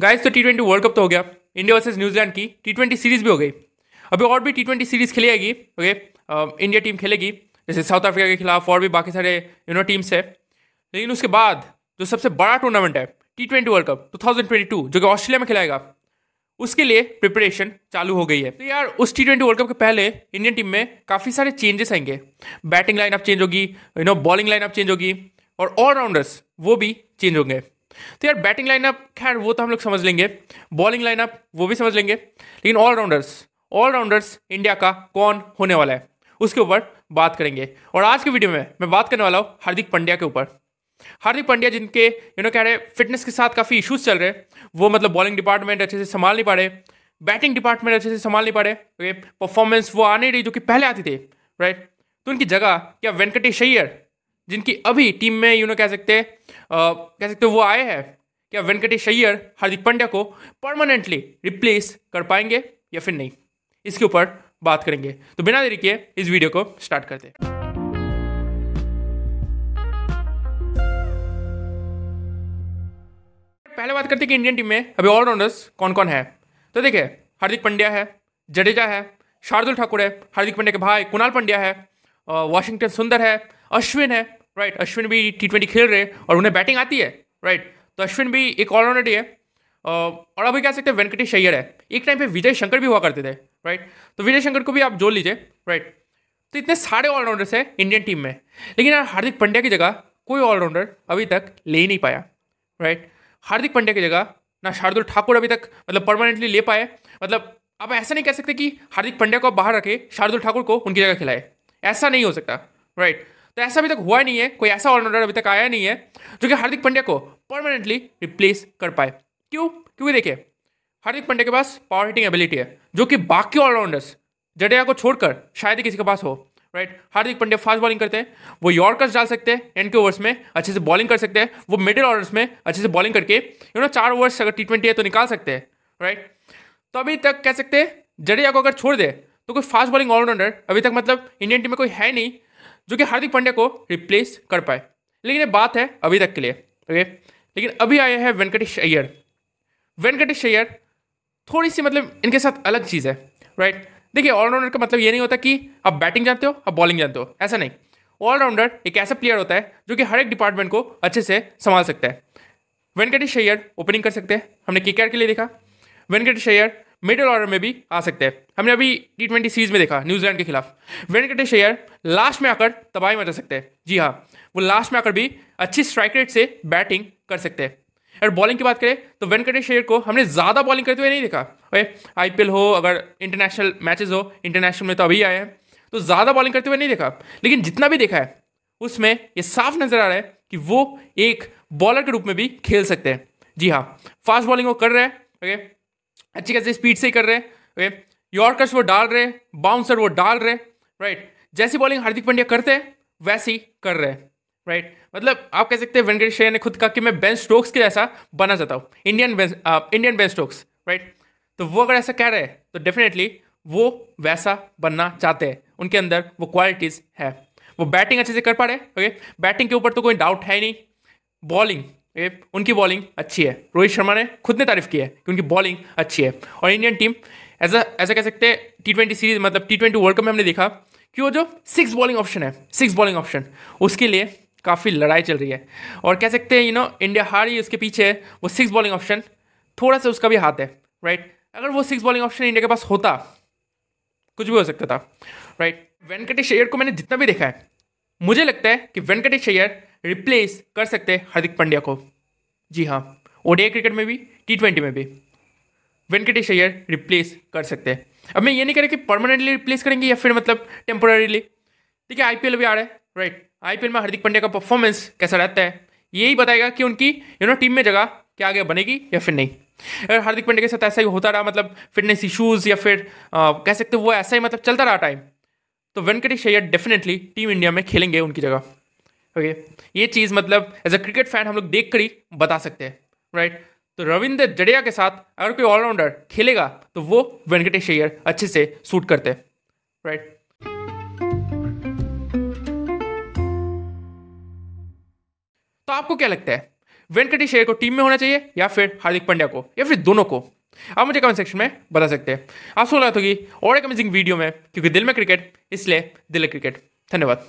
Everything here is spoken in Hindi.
गाइस तो टी ट्वेंटी वर्ल्ड कप तो हो गया। इंडिया वर्सेज न्यूजीलैंड की टी ट्वेंटी सीरीज़ भी हो गई। अभी और भी टी ट्वेंटी सीरीज़ खेली जाएगी ओके इंडिया टीम खेलेगी, जैसे साउथ अफ्रीका के खिलाफ और भी बाकी सारे यू नो टीम्स है। लेकिन उसके बाद जो सबसे बड़ा टूर्नामेंट है T twenty world cup two thousand twenty two जो कि ऑस्ट्रेलिया में खिलाएगा, उसके लिए प्रिपरेशन चालू हो गई है। तो यार, उस टी ट्वेंटी वर्ल्ड कप के पहले इंडियन टीम में काफ़ी सारे चेंजेस आएँगे। बैटिंग लाइनअप चेंज होगी you know bowling lineup change होगी, और ऑलराउंडर्स वो भी चेंज होंगे। तो यार बैटिंग लाइनअप खैर, वो तो हम लोग समझ लेंगे। बॉलिंग लाइनअप वो भी समझ लेंगे। लेकिन ऑलराउंडर्स ऑलराउंडर्स इंडिया का कौन होने वाला है? उसके ऊपर बात करेंगे। और आज के वीडियो में मैं बात करने वाला हूँ हार्दिक पांड्या के ऊपर। हार्दिक पांड्या जिनके यू नो कह रहे फिटनेस के साथ काफ़ी इश्यूज़ चल रहे वो मतलब बॉलिंग डिपार्टमेंट अच्छे से संभाल नहीं पा रहे बैटिंग डिपार्टमेंट अच्छे से संभाल नहीं पा रहे परफॉर्मेंस वो आने रही जो कि पहले आती थी राइट तो उनकी जगह क्या वेंकटेश अय्यर जिनकी अभी टीम में यू नो कह सकते हैं कह सकते वो आए हैं, क्या वेंकटेश अय्यर हार्दिक पांड्या को परमानेंटली रिप्लेस कर पाएँगे या फिर नहीं? इसके ऊपर बात करेंगे। तो बिना देरी किए इस वीडियो को स्टार्ट करते हैं। पहले बात करते हैं कि इंडियन टीम में अभी ऑलराउंडर्स कौन कौन है? तो देखिए, हार्दिक पांड्या है, जडेजा है, शार्दुल ठाकुर है, हार्दिक पांड्या के भाई कुणाल पांड्या है वॉशिंगटन सुंदर है, अश्विन है राइट अश्विन भी टी ट्वेंटी खेल रहे हैं और उन्हें बैटिंग आती है राइट तो अश्विन भी एक ऑलराउंडर ही है और अभी कह सकते हैं वेंकटेश अय्यर है। एक टाइम पे विजय शंकर भी हुआ करते थे राइट तो विजय शंकर को भी आप जोड़ लीजिए राइट तो इतने सारे ऑलराउंडर्स हैं इंडियन टीम में। लेकिन यार, हार्दिक पंड्या की जगह कोई ऑलराउंडर अभी तक ले ही नहीं पाया राइट हार्दिक पंड्या की जगह ना शार्दुल ठाकुर अभी तक मतलब परमानेंटली ले पाए। मतलब आप ऐसा नहीं कह सकते कि हार्दिक पंड्या को बाहर रखे, शार्दुल ठाकुर को उनकी जगह खिलाए। ऐसा नहीं हो सकता राइट तो ऐसा अभी तक हुआ नहीं है, कोई ऐसा ऑलराउंडर अभी तक आया नहीं है, जो कि हार्दिक पांड्या को परमानेंटली रिप्लेस कर पाए। क्यों? क्योंकि देखिए, हार्दिक पांड्या के पास पावर हिटिंग एबिलिटी है, जो कि बाकी ऑलराउंडर्स जडेजा को छोड़कर शायद ही किसी के पास हो right Hardik Pandya fast bowling करते हैं, वो यॉर्कर्स डाल सकते हैं एंड के ओवर्स में अच्छे से बॉलिंग कर सकते हैं, वो मिडिल ऑर्डर्स में अच्छे से बॉलिंग करके यू नो चार ओवर्स अगर टी ट्वेंटी है तो निकाल सकते हैं राइट तो अभी तक कह सकते हैं, जडेजा को अगर छोड़ दे तो कोई फास्ट बॉलिंग ऑलराउंडर अभी तक मतलब इंडियन टीम में कोई है नहीं जो कि हार्दिक पांड्या को रिप्लेस कर पाए। लेकिन ये बात है अभी तक के लिए ओके लेकिन अभी आए हैं वेंकटेश अय्यर। वेंकटेश अय्यर थोड़ी सी मतलब इनके साथ अलग चीज़ है राइट देखिए ऑलराउंडर का मतलब ये नहीं होता कि आप बैटिंग जानते हो, आप बॉलिंग जानते हो, ऐसा नहीं। ऑलराउंडर एक ऐसा प्लेयर होता है जो कि हर एक डिपार्टमेंट को अच्छे से संभाल सकता है। वेंकटेश अय्यर ओपनिंग कर सकते हैं, हमने के के लिए देखा। वेंकटेश अय्यर मिडिल ऑर्डर में भी आ सकते हैं। हमने अभी टी ट्वेंटी सीरीज़ में देखा न्यूजीलैंड के खिलाफ। वेंकटेश अय्यर लास्ट में आकर तबाही मचा सकते हैं। जी हाँ वो लास्ट में आकर भी अच्छी स्ट्राइक रेट से बैटिंग कर सकते हैं। अगर बॉलिंग की बात करें तो वेंकटेश अय्यर को हमने ज़्यादा बॉलिंग करते हुए नहीं देखा। आई पी हो, अगर इंटरनेशनल मैचेस हो इंटरनेशनल में तो अभी आए हैं। तो ज़्यादा बॉलिंग करते हुए नहीं देखा। लेकिन जितना भी देखा है, उसमें ये साफ़ नज़र आ रहा है कि वो एक बॉलर के रूप में भी खेल सकते हैं। जी हाँ फास्ट बॉलिंग वो कर रहे हैं, ओके? अच्छी खासी स्पीड से ही कर रहे हैं यॉर्कर्स वो डाल रहे हैं बाउंसर वो डाल रहे हैं राइट जैसी बॉलिंग हार्दिक पांड्या करते हैं, वैसी कर रहे हैं राइट मतलब आप कह सकते हैं वेंकटेश ने खुद कहा कि मैं बेन स्टोक्स के जैसा बना चाहता हूँ Indian Ben Indian Ben Stokes right तो वो अगर ऐसा कह रहे हैं तो डेफिनेटली वो वैसा बनना चाहते हैं, उनके अंदर वो क्वालिटीज़ है। वो बैटिंग अच्छे से कर पा रहे ओके बैटिंग के ऊपर तो कोई डाउट है ही नहीं। बॉलिंग उनकी बॉलिंग अच्छी है। रोहित शर्मा ने खुद ने तारीफ़ की है कि उनकी बॉलिंग अच्छी है। और इंडियन टीम ऐसा ऐसा कह सकते हैं टी ट्वेंटी सीरीज़ मतलब टी ट्वेंटी वर्ल्ड कप में हमने देखा कि वो जो सिक्स बॉलिंग ऑप्शन है सिक्स बॉलिंग ऑप्शन उसके लिए काफ़ी लड़ाई चल रही है। और कह सकते हैं यू नो इंडिया हार ही उसके पीछे वो सिक्स बॉलिंग ऑप्शन थोड़ा सा उसका भी हाथ है राइट अगर वो सिक्स बॉलिंग ऑप्शन इंडिया के पास होता, कुछ भी हो सकता था राइट वेंकटेश अय्यर को मैंने जितना भी देखा है, मुझे लगता है कि वेंकटेश अय्यर रिप्लेस कर सकते हैं हार्दिक पांड्या को। जी हाँ ओडीआई क्रिकेट में भी टी ट्वेंटी में भी। वेंकटेश अय्यर रिप्लेस कर सकते हैं। अब मैं ये नहीं कह रहा कि परमानेंटली रिप्लेस करेंगे या फिर मतलब टेम्पोररीली ठीक है आईपीएल भी आ रहा है राइट आईपीएल में हार्दिक पांड्या का परफॉर्मेंस कैसा रहता है यही बताएगा कि उनकी यू नो टीम में जगह क्या आगे बनेगी या फिर नहीं। अगर हार्दिक पांड्या के साथ ऐसा ही होता रहा मतलब फिटनेस इशूज़ या फिर आ, कह सकते वो ऐसा ही मतलब चलता रहा टाइम तो Venkatesh Iyer definitely team India में खेलेंगे उनकी जगह। ओके ये चीज़ मतलब एज अ क्रिकेट फ़ैन हम लोग देख कर ही बता सकते हैं राइट तो रविंद्र जडेजा के साथ अगर कोई ऑलराउंडर खेलेगा तो वो वेंकटेश अय्यर अच्छे से सूट करते राइट तो आपको क्या लगता है? वेंकटेश अय्यर को टीम में होना चाहिए या फिर हार्दिक पांड्या को, या फिर दोनों को? आप मुझे कमेंट सेक्शन में बता सकते हैं। आप सुन होगी और एक अमेजिंग वीडियो में, क्योंकि दिल में क्रिकेट इसलिए दिल क्रिकेट धन्यवाद।